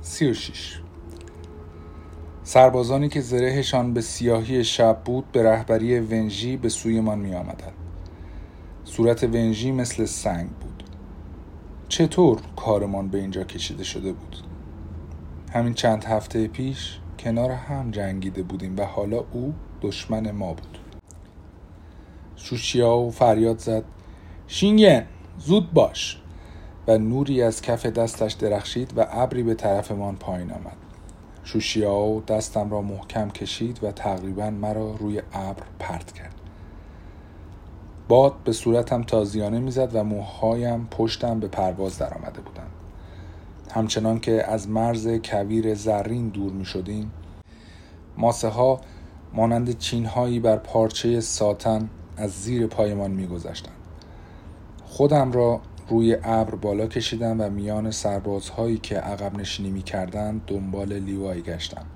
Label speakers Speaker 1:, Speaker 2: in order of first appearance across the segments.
Speaker 1: 36 سربازانی که زرهشان به سیاهی شب بود به رهبری ونژی به سویمان می آمدند. صورت ونژی مثل سنگ بود. چطور کارمان به اینجا کشیده شده بود؟ همین چند هفته پیش کنار هم جنگیده بودیم و حالا او دشمن ما بود. شوشیاو فریاد زد. شینگن زود باش. و نوری از کف دستش درخشید و ابری به طرفمان پایین آمد. شوشیاو دستم را محکم کشید و تقریبا مرا روی ابر پرت کرد. باد به صورتم تازیانه می‌زد و موهایم پشتم به پرواز درآمده بودند. همچنان که از مرز کویر زرین دور می شدیم ماسه ها مانند چین هایی بر پارچه ساتن از زیر پایمان می گذشتن. خودم را روی ابر بالا کشیدم و میان سربازهایی که عقب نشینی می دنبال لیوایی گشتم.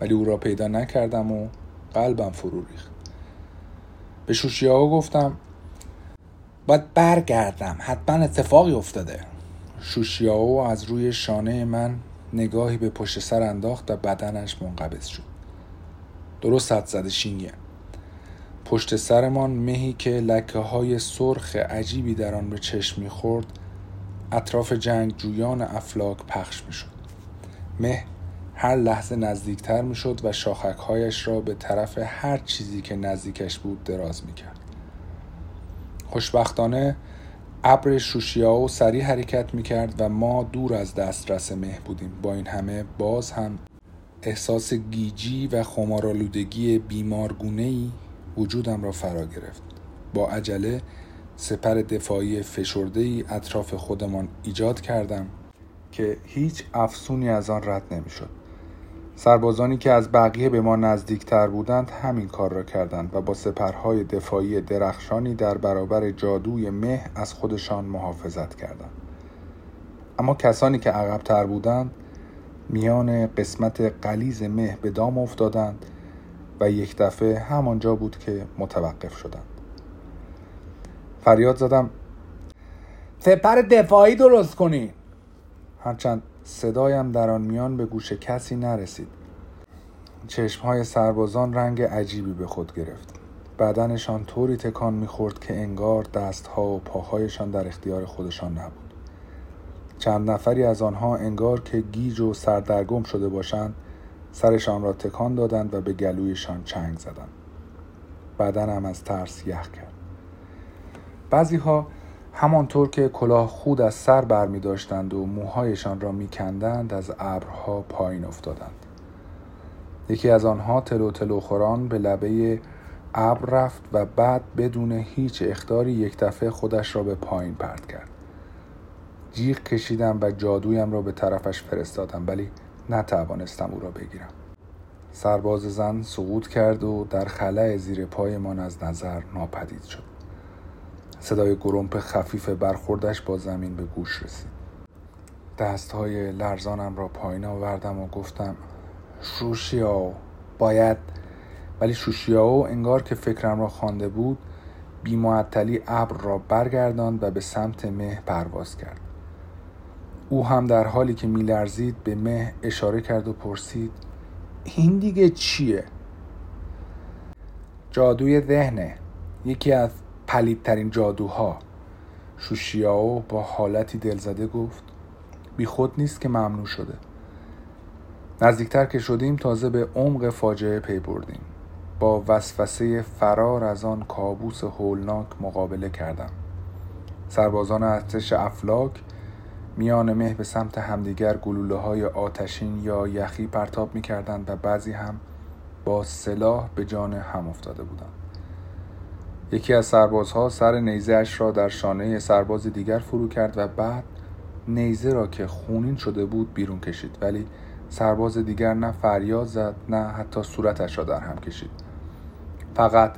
Speaker 1: ولی او را پیدا نکردم و قلبم فرو ریخت. به شوشیاو گفتم باید برگردم حتما اتفاقی افتاده. شوشیاو از روی شانه من نگاهی به پشت سر انداخت و بدنش منقبض شد. درست حد زده شینگه. پشت سرمان مهی که لکه های سرخ عجیبی در آن به چشم می‌خورد اطراف جنگ جویان افلاک پخش می‌شد. مه هر لحظه نزدیکتر می‌شد و شاخکهایش را به طرف هر چیزی که نزدیکش بود دراز می‌کرد. خوشبختانه ابر شوشیاو سریع حرکت می‌کرد و ما دور از دسترس مه بودیم. با این همه باز هم احساس گیجی و خمارالودگی بیمارگونهی وجودم را فرا گرفت با عجله سپر دفاعی فشرده ای اطراف خودمان ایجاد کردم که هیچ افسونی از آن رد نمی‌شد. سربازانی که از بقیه به ما نزدیکتر بودند همین کار را کردند و با سپرهای دفاعی درخشانی در برابر جادوی مه از خودشان محافظت کردند. اما کسانی که عقبتر بودند میان قسمت قلیز مه به دام افتادند و یک دفعه همانجا بود که متوقف شدند فریاد زدم سپر دفاعی درست کنی. هرچند صدایم در آن میان به گوش کسی نرسید. چشمهای سربازان رنگ عجیبی به خود گرفت. بدنشان طوری تکان می‌خورد که انگار دستها و پاهایشان در اختیار خودشان نبود. چند نفری از آنها انگار که گیج و سردرگم شده باشند سرشان را تکان دادند و به گلویشان چنگ زدند. بدنم از ترس یخ کرد. بعضی ها همانطور که کلاه خود از سر بر می داشتند و موهایشان را می کندند از ابرها پایین افتادند. یکی از آنها تلو تلو خوران به لبه ابر رفت و بعد بدون هیچ اختاری یک دفعه خودش را به پایین پرت کرد. جیغ کشیدم و جادویم را به طرفش فرستادم ولی نتوانستم او را بگیرم. سرباز زن سقوط کرد و در خلع زیر پایمان از نظر ناپدید شد. صدای گرمپ خفیف برخوردش با زمین به گوش رسید. دستهای لرزانم را پایین آوردم و گفتم شوشیاو باید. ولی شوشیاو انگار که فکرم را خوانده بود بیمعطلی ابر را برگرداند و به سمت مه پرواز کرد. او هم در حالی که میلرزید به مه اشاره کرد و پرسید این دیگه چیه؟ جادوی ذهنه یکی از پلیدترین جادوها. شوشیاو با حالتی دلزده گفت بی خود نیست که ممنوع شده. نزدیکتر که شدیم تازه به عمق فاجعه پی بردیم. با وسوسه فرار از آن کابوس هولناک مقابله کردم. سربازان ارتش افلاک میان مه به سمت همدیگر گلوله های آتشین یا یخی پرتاب می کردند و بعضی هم با سلاح به جان هم افتاده بودند. یکی از سربازها سر نیزهش را در شانه سرباز دیگر فرو کرد و بعد نیزه را که خونین شده بود بیرون کشید ولی سرباز دیگر نه فریاد زد نه حتی صورتش را در هم کشید فقط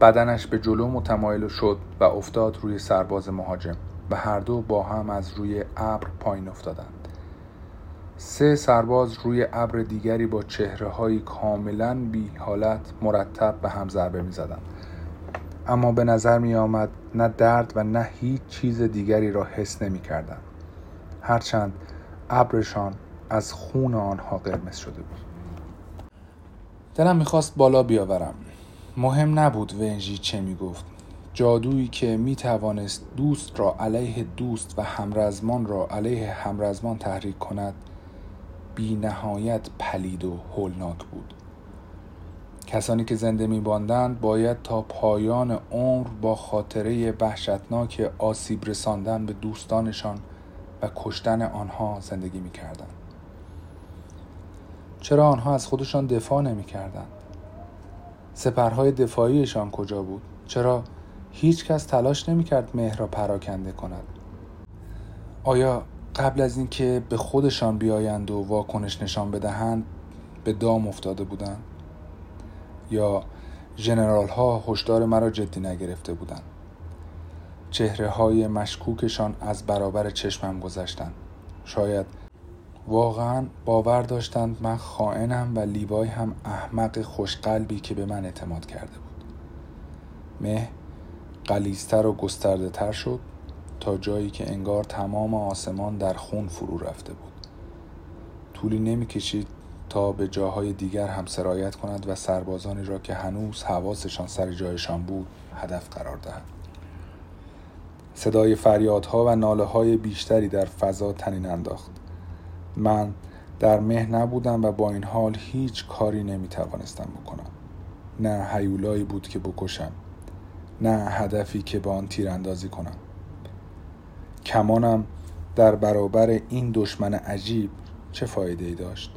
Speaker 1: بدنش به جلو متمایل شد و افتاد روی سرباز مهاجم و هر دو با هم از روی ابر پایین افتادند سه سرباز روی ابر دیگری با چهره های کاملا بی حالت مرتب به هم ضربه می زدند. اما به نظر می آمد نه درد و نه هیچ چیز دیگری را حس نمی کردند. هرچند ابرشان از خون آنها قرمز شده بود دلم می‌خواست بالا بیاورم مهم نبود ونژی چه می‌گفت جادویی که می‌توانست دوست را علیه دوست و همرزمان را علیه همرزمان تحریک کند بی نهایت پلید و هولناک بود کسانی که زنده می باندند باید تا پایان عمر با خاطره وحشتناک آسیب رساندن به دوستانشان و کشتن آنها زندگی می کردن. چرا آنها از خودشان دفاع نمی کردن؟ سپرهای دفاعیشان کجا بود؟ چرا هیچ کس تلاش نمی کرد مهر را پراکنده کند؟ آیا قبل از اینکه به خودشان بیایند و واکنش نشان بدهند به دام افتاده بودند؟ یا جنرال ها هشدار مرا جدی نگرفته بودند چهره های مشکوکشان از برابر چشمم گذشتند شاید واقعا باور داشتند من خائنم و لیوای هم احمق خوشقلبی که به من اعتماد کرده بود مه قلیزتر و گسترده تر شد تا جایی که انگار تمام آسمان در خون فرو رفته بود. طولی نمی‌کشید تا به جاهای دیگر هم سرایت کند و سربازانی را که هنوز حواسشان سر جایشان بود هدف قرار دهد. صدای فریادها و ناله های بیشتری در فضا تنین انداخت. من در مه نبودم و با این حال هیچ کاری نمی توانستم بکنم. نه هیولایی بود که بکشم. نه هدفی که به آن تیراندازی کنم. کمانم در برابر این دشمن عجیب چه فایده ای داشت؟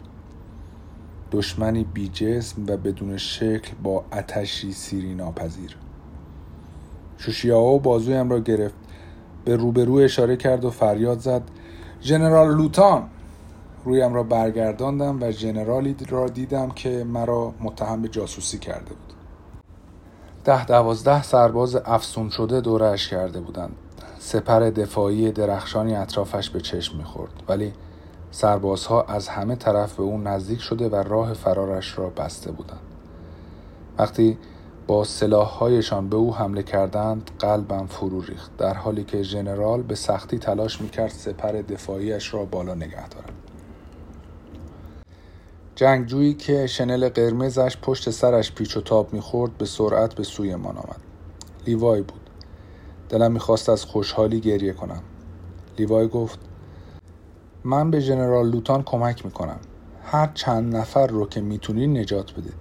Speaker 1: دشمنی بی جسم و بدون شکل با اتشی سیری ناپذیر. شوشیاو بازویم را گرفت به روبرو اشاره کرد و فریاد زد ژنرال لوتان! رویم را برگرداندم و ژنرالی را دیدم که مرا متهم به جاسوسی کرده بود. ده دوازده سرباز افسون شده دورش کرده بودند. سپر دفاعی درخشانی اطرافش به چشم می‌خورد ولی سربازها از همه طرف به او نزدیک شده و راه فرارش را بسته بودند. وقتی با سلاحهایشان به او حمله کردند قلبم فرو ریخت در حالی که ژنرال به سختی تلاش می‌کرد سپر دفاعیش را بالا نگه دارد. جنگجویی که شنل قرمزش پشت سرش پیچ و تاب می‌خورد به سرعت به سوی ما آمد. لیوای بود. دلم می‌خواست از خوشحالی گریه کنم. لیوای گفت من به ژنرال لوتان کمک می‌کنم. هر چند نفر رو که می‌تونی نجات بده.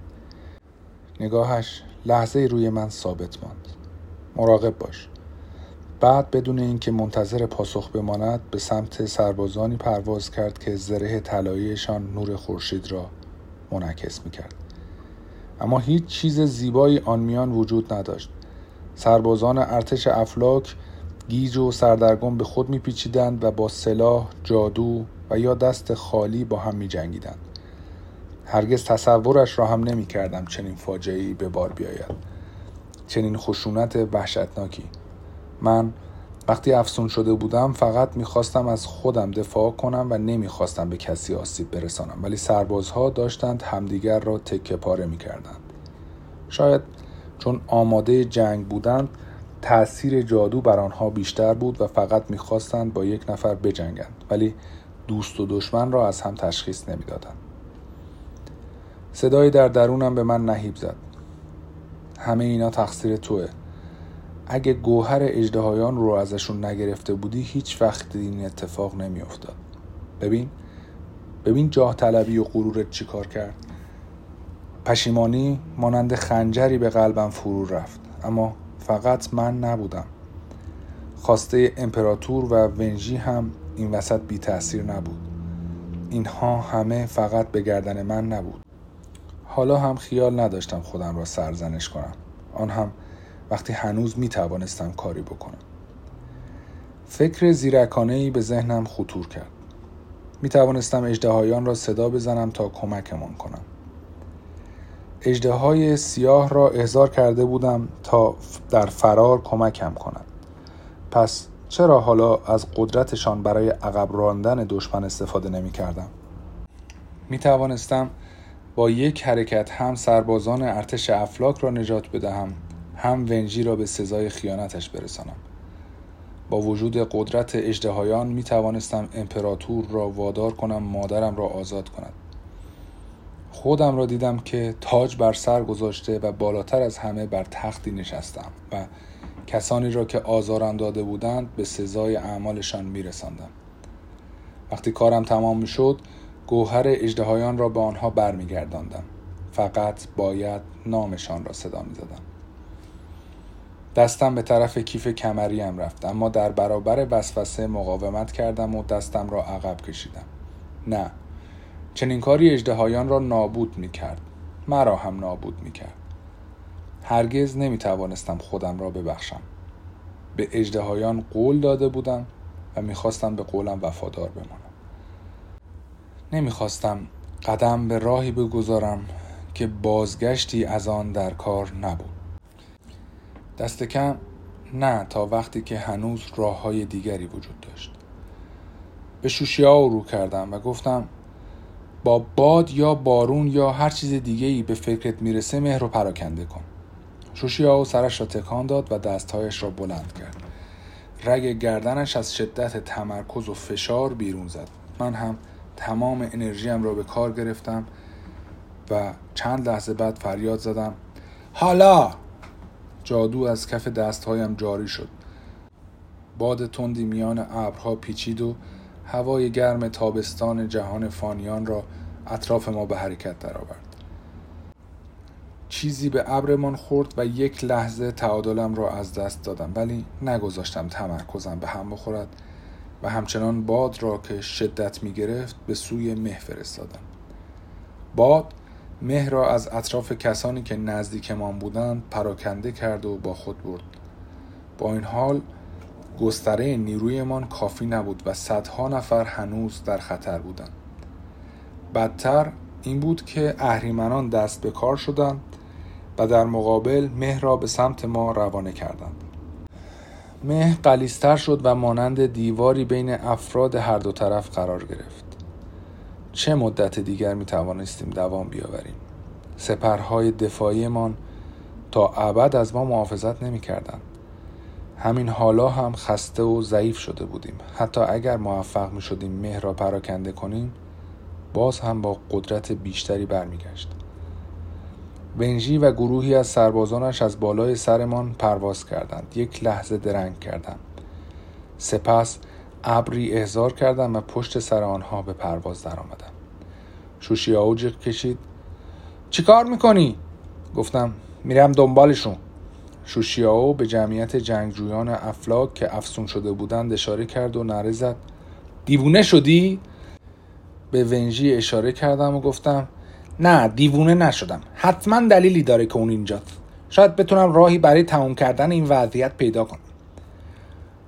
Speaker 1: نگاهش لحظه روی من ثابت ماند. مراقب باش. بعد بدون اینکه منتظر پاسخ بماند به سمت سربازانی پرواز کرد که زره طلاییشان نور خورشید را منعکس می‌کرد. اما هیچ چیز زیبایی آن میان وجود نداشت. سربازان ارتش افلاک گیج و سردرگم به خود میپیچیدند و با سلاح جادو و یا دست خالی با هم میجنگیدند. هرگز تصورش را هم نمی کردم چنین فاجعه به بار بیاید. چنین خشونت وحشتناکی. من وقتی افسون شده بودم فقط می‌خواستم از خودم دفاع کنم و نمی‌خواستم به کسی آسیب برسانم. ولی سربازها داشتند همدیگر را تکه پاره می‌کردند. شاید چون آماده جنگ بودند تأثیر جادو بر آنها بیشتر بود و فقط می‌خواستند با یک نفر بجنگند. ولی دوست و دشمن را از هم تشخیص نمی‌دادند. صدایی در درونم به من نهیب زد. همه اینا تقصیر توه. اگه گوهر اجدهایان رو ازشون نگرفته بودی هیچ وقت این اتفاق نمیافتاد. ببین ببین جاه طلبی و غرورت چیکار کرد. پشیمانی مانند خنجری به قلبم فرو رفت اما فقط من نبودم. خواسته امپراتور و ونژی هم این وسط بی تاثیر نبود. اینها همه فقط به گردن من نبود. حالا هم خیال نداشتم خودم را سرزنش کنم. آن هم وقتی هنوز می توانستم کاری بکنم. فکر زیرکانه ای به ذهنم خطور کرد. می توانستم اجدهایان را صدا بزنم تا کمکمان کنم. اجده های سیاه را احضار کرده بودم تا در فرار کمکم کنند. پس چرا حالا از قدرتشان برای عقب راندن دشمن استفاده نمی کردم؟ می توانستم با یک حرکت هم سربازان ارتش افلاک را نجات بدهم هم ونجی را به سزای خیانتش برسانم با وجود قدرت اجدهایان می توانستم امپراتور را وادار کنم مادرم را آزاد کند خودم را دیدم که تاج بر سر گذاشته و بالاتر از همه بر تختی نشستم و کسانی را که آزارم داده بودند به سزای اعمالشان می رسندم. وقتی کارم تمام می شد گوهر اجدهایان را به آنها برمیگرداندم فقط باید نامشان را صدا می زدم. دستم به طرف کیف کمریم رفت اما در برابر وسوسه مقاومت کردم و دستم را عقب کشیدم. نه چنین کاری اجدهایان را نابود می کرد مرا هم نابود می کرد هرگز نمی توانستم خودم را ببخشم. به اجدهایان قول داده بودم و می‌خواستم به قولم وفادار بمانم. نمی‌خواستم قدم به راهی بگذارم که بازگشتی از آن در کار نبود. دست کم نه تا وقتی که هنوز راه های دیگری وجود داشت. به شوشیا رو کردم و گفتم با باد یا بارون یا هر چیز دیگه ای به فکرت می‌رسه مهر رو پراکنده کن. شوشیا سرش را تکان داد و دستهایش را بلند کرد. رگ گردنش از شدت تمرکز و فشار بیرون زد. من هم تمام انرژیم را به کار گرفتم و چند لحظه بعد فریاد زدم حالا جادو از کف دستهایم جاری شد. باد تندی میان ابرها پیچید و هوای گرم تابستان جهان فانیان را اطراف ما به حرکت درآورد. چیزی به ابرمان خورد و یک لحظه تعادلم را از دست دادم ولی نگذاشتم تمرکزم به هم بخورد و همچنان باد را که شدت می گرفت به سوی مه فرستادم. باد مه را از اطراف کسانی که نزدیکمان بودند پراکنده کرد و با خود برد. با این حال گستره نیرویمان کافی نبود و صدها نفر هنوز در خطر بودند. بدتر این بود که اهریمنان دست به کار شدند و در مقابل مه را به سمت ما روانه کردند. مه قلیستر شد و مانند دیواری بین افراد هر دو طرف قرار گرفت. چه مدت دیگر می توانستیم دوام بیاوریم؟ سپرهای دفاعیمان تا ابد از ما محافظت نمی کردن. همین حالا هم خسته و ضعیف شده بودیم. حتی اگر موفق می شدیم مه را پراکنده کنیم باز هم با قدرت بیشتری برمیگشت. ونژی و گروهی از سربازانش از بالای سرمان پرواز کردند. یک لحظه درنگ کردم سپس ابری احضار کردم و پشت سر آنها به پرواز درآمدم شوشیاو جیغ کشید. چیکار می‌کنی؟ گفتم میرم دنبالشون. شوشیاو به جمعیت جنگجویان افلاک که افسون شده بودند اشاره کرد و نره زد. دیوونه شدی؟ به ونژی اشاره کردم و گفتم نه دیوونه نشدم. حتما دلیلی داره که اون اینجاست. شاید بتونم راهی برای تموم کردن این وضعیت پیدا کنم.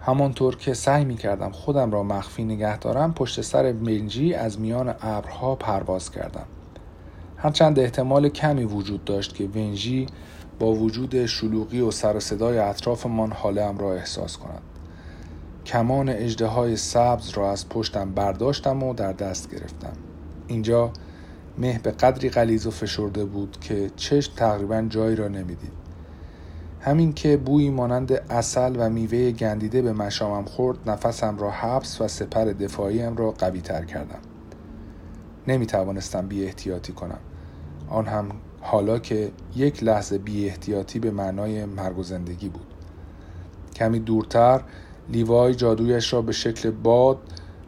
Speaker 1: همانطور که سعی می کردم خودم را مخفی نگه دارم پشت سر منجی از میان ابرها پرواز کردم. هرچند احتمال کمی وجود داشت که ونژی با وجود شلوغی و سر صدای اطرافمان حالم را احساس کند. کمان اجده های سبز را از پشتم برداشتم و در دست گرفتم. اینجا مه به قدری غلیظ و فشرده بود که چشم تقریبا جایی را نمی‌دید. همین که بویی مانند اصل و میوه گندیده به مشامم خورد نفسم را حبس و سپر دفاعیم را قوی تر کردم. نمی توانستم بی احتیاطی کنم. آن هم حالا که یک لحظه بی احتیاطی به معنای مرگ و زندگی بود. کمی دورتر لیوای جادویش را به شکل باد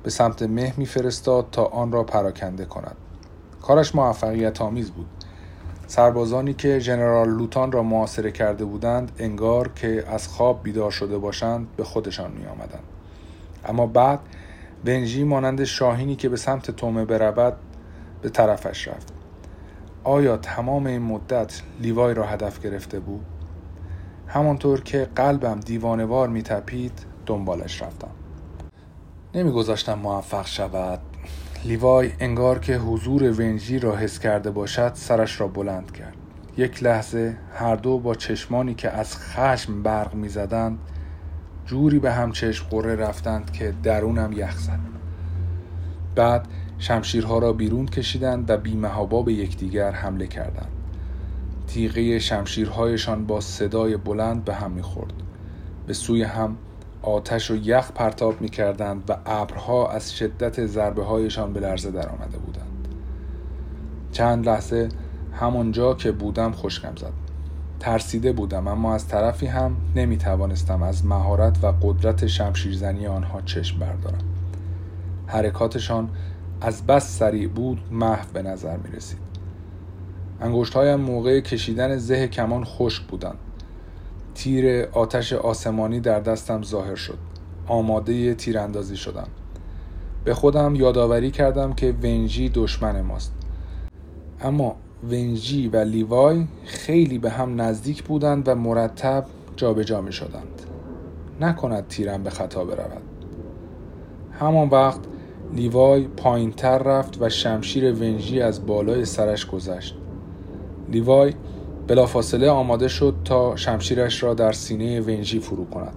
Speaker 1: به سمت مه میفرستاد تا آن را پراکنده کند. کارش موفقیت آمیز بود. سربازانی که ژنرال لوتان را محاصره کرده بودند انگار که از خواب بیدار شده باشند به خودشان می آمدند. اما بعد ونژی مانند شاهینی که به سمت تومه برود به طرفش رفت آیا تمام این مدت لیوای را هدف گرفته بود؟ همانطور که قلبم دیوانوار می تپید دنبالش رفتم نمیگذاشتم موفق شود لیوای انگار که حضور ونژی را حس کرده باشد سرش را بلند کرد. یک لحظه هر دو با چشمانی که از خشم برق می‌زدند جوری به هم چشم قره رفتند که درونم یخ زد. بعد شمشیرها را بیرون کشیدند و بیمهابا به یکدیگر حمله کردند. تیغه شمشیرهایشان با صدای بلند به هم می‌خورد. به سوی هم آتش و یخ پرتاب می کردند و ابرها از شدت ضربه هایشان به لرزه در آمده بودند. چند لحظه همانجا که بودم خشکم زد. ترسیده بودم اما از طرفی هم نمی توانستم از مهارت و قدرت شمشیرزنی آنها چشم بردارم. حرکاتشان از بس سریع بود محو به نظر می رسید انگشتهایم موقع کشیدن زه کمان خشک بودند. تیر آتش آسمانی در دستم ظاهر شد. آماده تیراندازی شدم. به خودم یادآوری کردم که ونجی دشمن ماست. اما ونجی و لیوای خیلی به هم نزدیک بودند و مرتب جابجا می شدند. نکند تیرم به خطا برود. همان وقت لیوای پایینتر رفت و شمشیر ونجی از بالای سرش گذشت. لیوای بلافاصله آماده شد تا شمشیرش را در سینه ونجی فرو کند.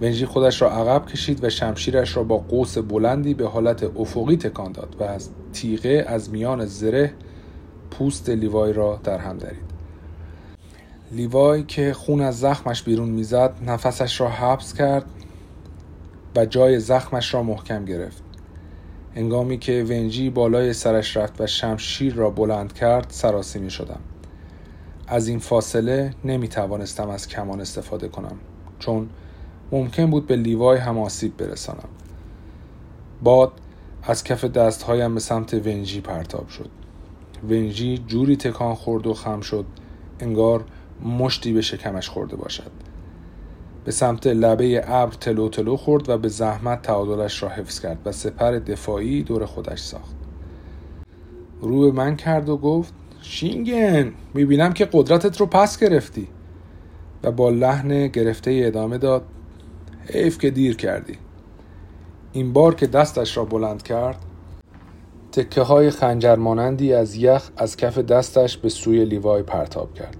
Speaker 1: ونجی خودش را عقب کشید و شمشیرش را با قوس بلندی به حالت افقی تکان داد و از تیغه از میان زره پوست لیوای را در هم درید. لیوای که خون از زخمش بیرون می‌زد نفسش را حبس کرد و جای زخمش را محکم گرفت. انگامی که ونجی بالای سرش رفت و شمشیر را بلند کرد سراسی می شدم. از این فاصله نمی توانستم از کمان استفاده کنم چون ممکن بود به لیوای هم آسیب برسانم. باد از کف دستهایم به سمت ونجی پرتاب شد. ونجی جوری تکان خورد و خم شد انگار مشتی به شکمش خورده باشد. به سمت لبه ابر تلو تلو خورد و به زحمت تعادلش را حفظ کرد و سپر دفاعی دور خودش ساخت. رو به من کرد و گفت شینگن می‌بینم که قدرتت رو پس گرفتی. و با لحن گرفته ادامه داد حیف که دیر کردی. این بار که دستش را بلند کرد تکه های خنجرمانندی از یخ از کف دستش به سوی لیوای پرتاب کرد.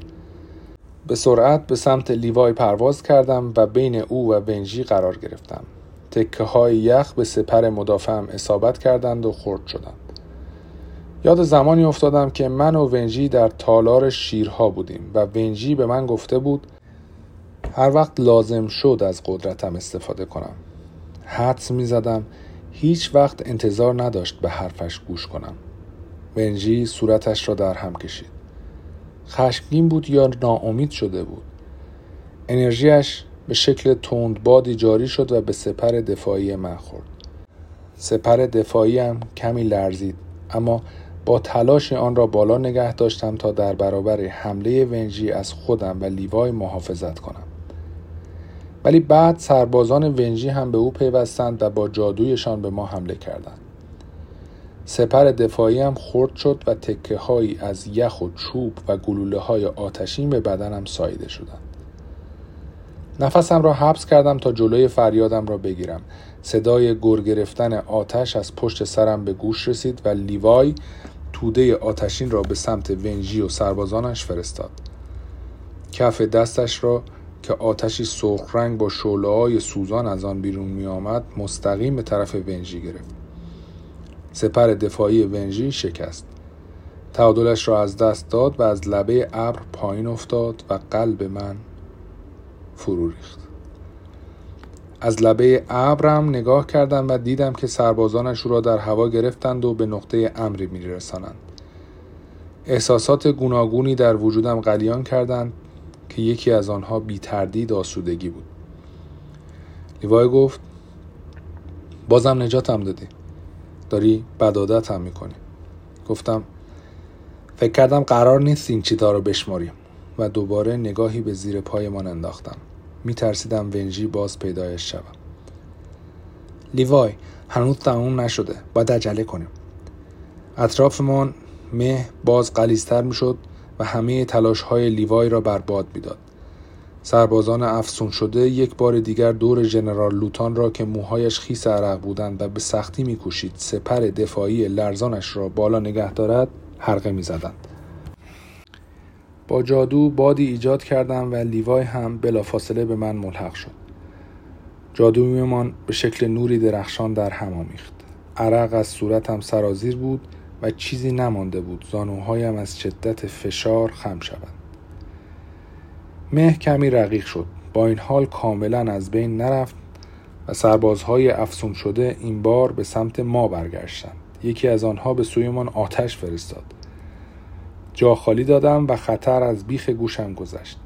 Speaker 1: به سرعت به سمت لیوای پرواز کردم و بین او و ونجی قرار گرفتم. تکه های یخ به سپر مدافعم اصابت کردند و خرد شدند. یاد زمانی افتادم که من و ونجی در تالار شیرها بودیم و ونجی به من گفته بود هر وقت لازم شد از قدرتم استفاده کنم. حدس می زدم هیچ وقت انتظار نداشت به حرفش گوش کنم. ونجی صورتش را در هم کشید. خشمگین بود یا ناامید شده بود؟ انرژیش به شکل بادی جاری شد و به سپر دفاعی من خورد. سپر دفاعی هم کمی لرزید اما با تلاش آن را بالا نگه داشتم تا در برابر حمله ونجی از خودم و لیوای محافظت کنم. ولی بعد سربازان ونجی هم به او پیوستند و با جادویشان به ما حمله کردند. سپر دفاعی هم خرد شد و تکه هایی از یخ و چوب و گلوله های آتشین به بدنم سایده شدند. نفسم را حبس کردم تا جلوی فریادم را بگیرم. صدای گر گرفتن آتش از پشت سرم به گوش رسید و لیوای توده آتشین را به سمت ونجی و سربازانش فرستاد. کف دستش را که آتشی سرخ رنگ با های سوزان از آن بیرون می آمد مستقیم به طرف ونجی گرفت. سپر دفاعی ونجی شکست. تعادلش را از دست داد و از لبه ابر پایین افتاد و قلب من فرو ریخت. از لبه ابرم نگاه کردم و دیدم که سربازانش را در هوا گرفتند و به نقطه امری میرسانند. احساسات گوناگونی در وجودم قلیان کردند که یکی از آنها بی تردید آسودگی بود. لیوای گفت بازم نجاتم دادی. داری بدادت هم می‌کنی. گفتم فکر کردم قرار نیست این چیتا رو بشماریم. و دوباره نگاهی به زیر پایمان انداختم. میترسیدم ونجی باز پیدایش شوم لیوای هنوز تموم نشده. باید عجله کنیم. اطرافمان مه باز قلیزتر می‌شد و همه تلاش های لیوای را برباد می‌داد. سربازان افسون شده یک بار دیگر دور ژنرال لوتان را که موهایش خیس عرق بودند و به سختی میکوشید سپر دفاعی لرزانش را بالا نگه دارد حرقه می‌زدند. با جادو بادی ایجاد کردم و لیوای هم بلافاصله به من ملحق شد. جادویمان به شکل نوری درخشان در هم آمیخت. عرق از صورتم سرازیر بود و چیزی نمانده بود. زانوهایم از شدت فشار خم شوند. مه کمی رقیق شد. با این حال کاملا از بین نرفت و سربازهای افسون شده این بار به سمت ما برگشتند. یکی از آنها به سویمان آتش فرستاد. جا خالی دادم و خطر از بیخ گوشم گذشت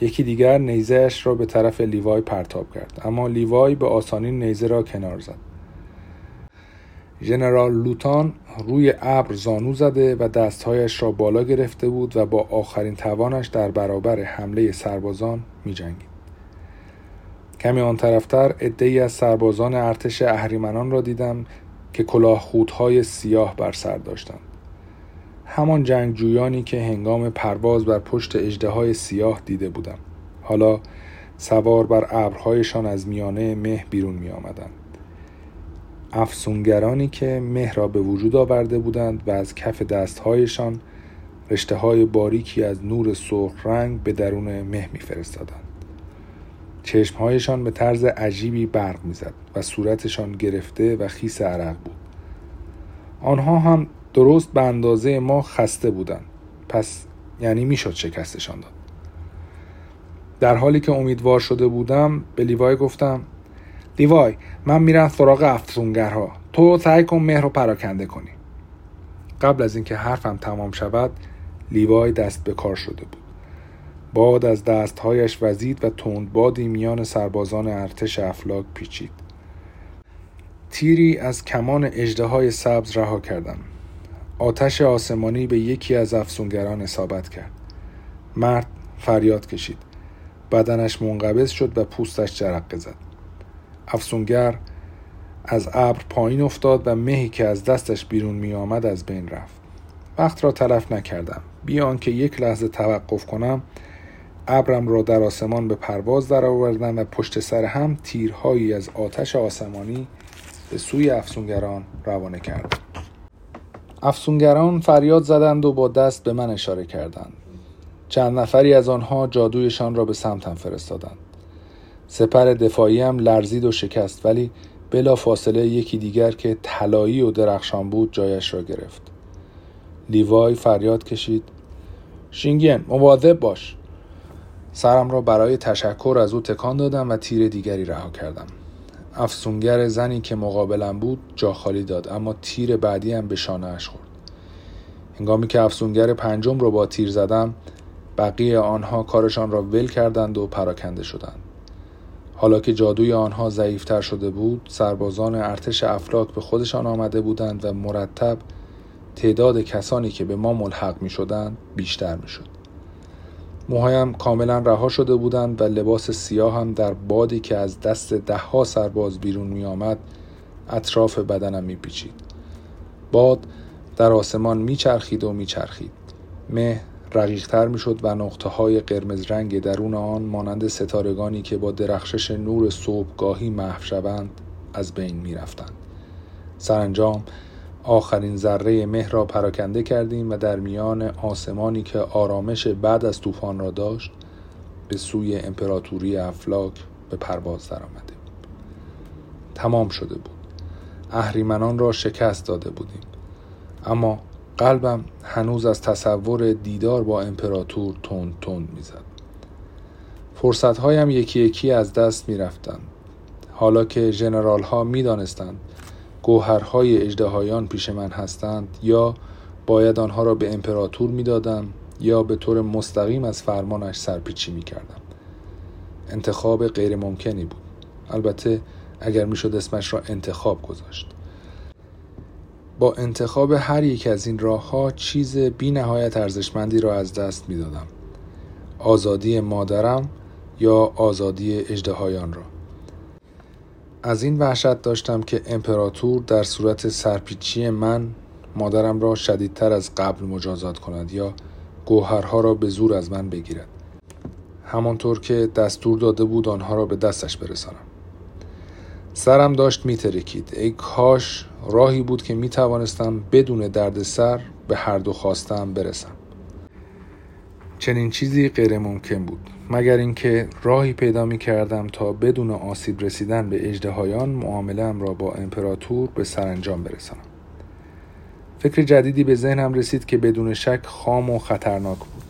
Speaker 1: یکی دیگر نیزهش را به طرف لیوای پرتاب کرد اما لیوای به آسانی نیزه را کنار زد ژنرال لوتان روی ابر زانو زده و دستهایش را بالا گرفته بود و با آخرین توانش در برابر حمله سربازان می جنگید. کمی آن طرفتر ادهی از سربازان ارتش اهریمنان را دیدم که کلاه سیاه بر سر داشتند. همان جنگجویانی که هنگام پرواز بر پشت اجده سیاه دیده بودم. حالا سوار بر ابرهایشان از میانه مه بیرون می آمدند. افسونگرانی که مه را به وجود آورده بودند و از کف دستهایشان رشته های باریکی از نور سرخ رنگ به درون مه میفرستادند. چشمهایشان به طرز عجیبی برق می‌زد و صورتشان گرفته و خیس عرق بود. آنها هم درست به اندازه ما خسته بودند. پس یعنی می‌شد شکستشان داد. در حالی که امیدوار شده بودم به لیوای گفتم لیوای من میرم سراغ افسونگرها. تو سعی کن مهر رو پراکنده کنی. قبل از اینکه حرفم تمام شود لیوای دست به کار شده بود. باد از دستهایش وزید و تندبادی میان سربازان ارتش افلاک پیچید. تیری از کمان اجده های سبز رها کردم. آتش آسمانی به یکی از افسونگران اصابت کرد. مرد فریاد کشید. بدنش منقبض شد و پوستش جرقه زد. افسونگر از ابر پایین افتاد و مهی که از دستش بیرون می آمد از بین رفت. وقت را تلف نکردم. بیان که یک لحظه توقف کنم ابرم را در آسمان به پرواز درآوردم و پشت سر هم تیرهایی از آتش آسمانی به سوی افسونگران روانه کردم. افسونگران فریاد زدند و با دست به من اشاره کردند. چند نفری از آنها جادویشان را به سمتم فرستادند. سپر دفاعی هم لرزید و شکست ولی بلا فاصله یکی دیگر که طلایی و درخشان بود جایش را گرفت. لیوای فریاد کشید. شینگین مواظب باش. سرم را برای تشکر از او تکان دادم و تیر دیگری رها کردم. افسونگر زنی که مقابلم بود جا خالی داد اما تیر بعدی هم به شانه اش خورد هنگامی که افسونگر پنجم رو با تیر زدم بقیه آنها کارشان را ول کردند و پراکنده شدند حالا که جادوی آنها ضعیفتر شده بود سربازان ارتش افلاک به خودشان آمده بودند و مرتب تعداد کسانی که به ما ملحق می شدند بیشتر می شد. موهایم کاملا رها شده بودند و لباس سیاه هم در بادی که از دست دهها سرباز بیرون می آمد اطراف بدنم می پیچید. باد در آسمان می چرخید و می چرخید. مه رقیقتر می شد و نقطه های قرمز رنگ درون آن مانند ستارگانی که با درخشش نور صبحگاهی محو شوند از بین می رفتند. سرانجام آخرین ذره مه را پراکنده کردیم و در میان آسمانی که آرامش بعد از طوفان را داشت به سوی امپراتوری افلاک به پرواز درآمدیم تمام شده بود. اهریمنان را شکست داده بودیم. اما قلبم هنوز از تصور دیدار با امپراتور تند تند می‌زد. فرصت هایم یکی یکی از دست می رفتند. حالا که جنرال ها می دانستند گوهرهای اجدهایان پیش من هستند یا باید آنها را به امپراتور می‌دادم یا به طور مستقیم از فرمانش سرپیچی می کردم. انتخاب غیر ممکنی بود. البته اگر می‌شد اسمش را انتخاب گذاشت. با انتخاب هر یک از این راه ها چیز بی نهایت ارزشمندی را از دست می دادم. آزادی مادرم یا آزادی اجدهایان را از این وحشت داشتم که امپراتور در صورت سرپیچی من مادرم را شدیدتر از قبل مجازات کند یا گوهرها را به زور از من بگیرد. همانطور که دستور داده بود آنها را به دستش برسانم. سرم داشت میترکید. ای کاش راهی بود که می‌توانستم بدون دردسر به هر دو خواستم برسم. چنین چیزی غیر ممکن بود. مگر اینکه راهی پیدا می کردم تا بدون آسیب رسیدن به اجدهایان معاملم را با امپراتور به سرانجام برسانم. فکر جدیدی به ذهنم رسید که بدون شک خام و خطرناک بود.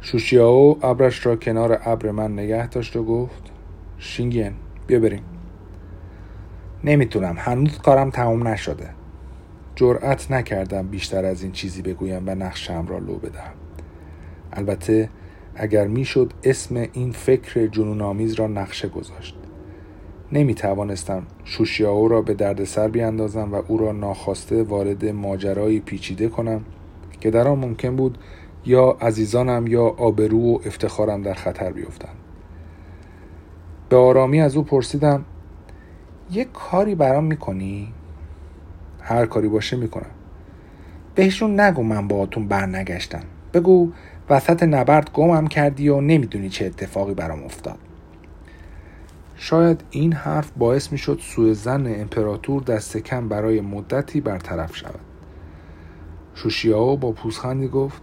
Speaker 1: شوشیاو ابرش را کنار ابر من نگه داشت و گفت شینگین بیا بریم. نمی‌تونم هنوز کارم تمام نشده. جرأت نکردم بیشتر از این چیزی بگویم و نقشم را لو بدهم. البته اگر می‌شد اسم این فکر جنون آمیز را نقشه گذاشت. نمی توانستم شوشیاو را به دردسر بیاندازم و او را ناخواسته وارد ماجرایی پیچیده کنم که در آن ممکن بود یا عزیزانم یا آبرو و افتخارم در خطر بیفتند. به آرامی از او پرسیدم یک کاری برام می‌کنی؟ هر کاری باشه می‌کنم. بهشون نگو من باهاتون برنگشتم. بگو وسط نبرد گمم کردی و نمی‌دونی چه اتفاقی برام افتاد. شاید این حرف باعث می‌شد سوء زن امپراتور دست کم برای مدتی برطرف شود. شوشیاو با پوزخندی گفت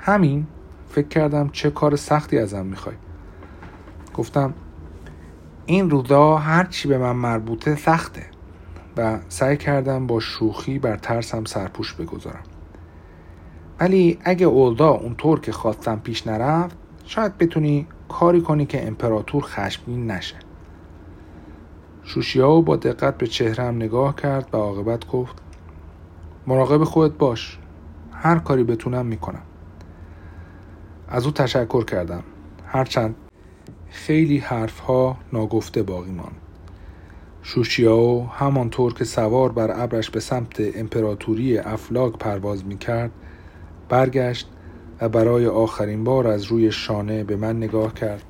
Speaker 1: همین؟ فکر کردم چه کار سختی ازم می‌خوای. گفتم این روزا هر چی به من مربوطه سخته و سعی کردم با شوخی بر ترسم سرپوش بگذارم. ولی اگه اولدا اونطور که خواستم پیش نرفت شاید بتونی کاری کنی که امپراتور خشمگین نشه. شوشیاو با دقت به چهرم نگاه کرد و عاقبت گفت مراقب خودت باش هر کاری بتونم می‌کنم. از او تشکر کردم. هرچند خیلی حرفها ناگفته باقی ماند. شوشیاو همانطور که سوار بر ابرش به سمت امپراتوری افلاک پرواز می‌کرد برگشت و برای آخرین بار از روی شانه به من نگاه کرد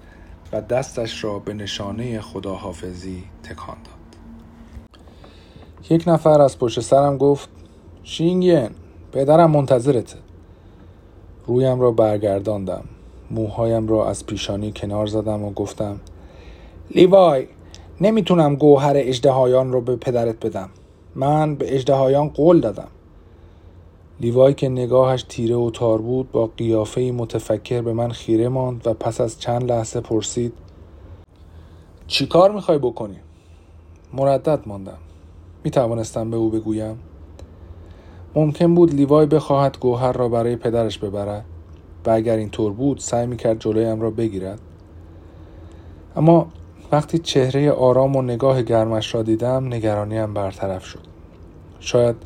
Speaker 1: و دستش را به نشانه خداحافظی تکان داد. یک نفر از پشت سرم گفت شینگین پدرم منتظرته. رویم را برگرداندم. موهایم را از پیشانی کنار زدم و گفتم لیوای نمی‌تونم گوهر اجدهایان رو به پدرت بدم. من به اجدهایان قول دادم. لیوای که نگاهش تیره و تار بود با قیافه متفکر به من خیره ماند و پس از چند لحظه پرسید چی کار می‌خوای بکنی؟ مردد ماندم. می توانستم به او بگویم ممکن بود لیوای بخواهد گوهر را برای پدرش ببرد و اگر اینطور بود سعی می‌کرد جلویم را بگیرد. اما وقتی چهره آرام و نگاه گرمش را دیدم نگرانیم برطرف شد. شاید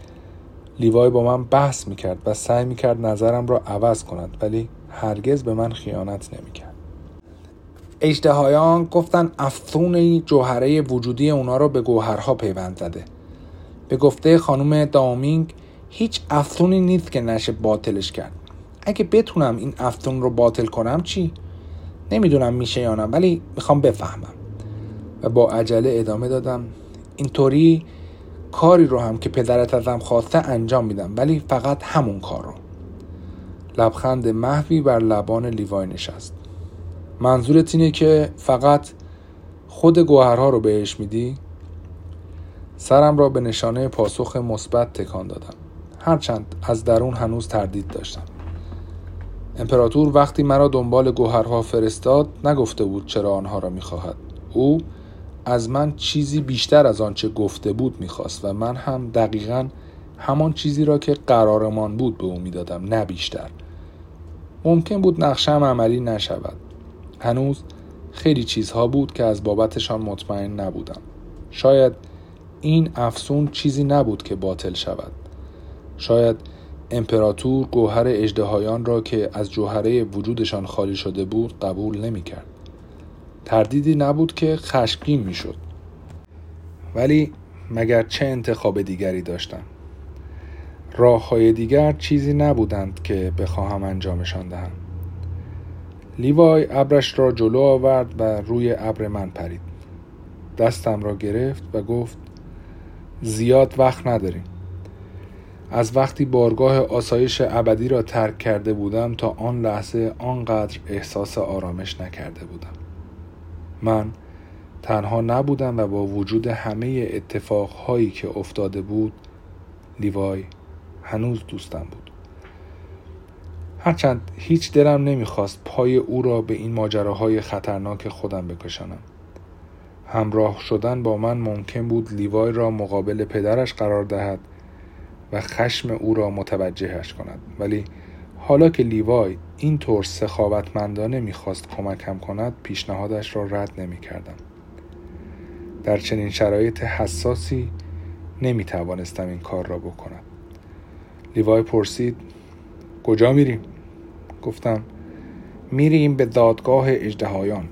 Speaker 1: لیوای با من بحث می‌کرد و سعی می‌کرد نظرم را عوض کند ولی هرگز به من خیانت نمی‌کرد. اجدهایان گفتن افثون جوهره وجودی اونا را به گوهرها پیوند زده. به گفته خانم دامینگ هیچ افثونی نیست که نشه باطلش کرد. اگه بتونم این افثون رو باطل کنم چی؟ نمی‌دونم میشه یا نه ولی می‌خوام بفهمم. و با عجله ادامه دادم اینطوری کاری رو هم که پدرت ازم خواسته انجام میدم ولی فقط همون کار رو. لبخند محوی بر لبان لیوای نشست. منظورت اینه که فقط خود گوهرها رو بهش میدی؟ سرم را به نشانه پاسخ مثبت تکان دادم. هرچند از درون هنوز تردید داشتم. امپراتور وقتی مرا دنبال گوهرها فرستاد نگفته بود چرا آنها را می‌خواهد. او از من چیزی بیشتر از آنچه گفته بود می‌خواست و من هم دقیقا همان چیزی را که قرارمان بود به او می‌دادم نه بیشتر. ممکن بود نقشم عملی نشود. هنوز خیلی چیزها بود که از بابتشان مطمئن نبودم. شاید این افسون چیزی نبود که باطل شود. شاید امپراتور گوهر اجدهایان را که از جوهره وجودشان خالی شده بود قبول نمی کرد. تردیدی نبود که خشمگین می شد. ولی مگر چه انتخاب دیگری داشتم؟ راه های دیگر چیزی نبودند که بخواهم انجامشان دهم. لیوای ابرش را جلو آورد و روی ابر من پرید. دستم را گرفت و گفت زیاد وقت نداریم. از وقتی بارگاه آسایش ابدی را ترک کرده بودم تا آن لحظه آنقدر احساس آرامش نکرده بودم. من تنها نبودم و با وجود همه اتفاقهایی که افتاده بود لیوای هنوز دوستم بود. هرچند هیچ دلم نمی‌خواست پای او را به این ماجراهای خطرناک خودم بکشانم. همراه شدن با من ممکن بود لیوای را مقابل پدرش قرار دهد و خشم او را متوجهش کند. ولی حالا که لیوای این طور سخاوتمندانه می‌خواست کمکم کند پیشنهادش را رد نمی کردم. در چنین شرایط حساسی نمی توانستم این کار را بکنم لیوای پرسید کجا میریم؟ گفتم میریم به دادگاه اجدهایان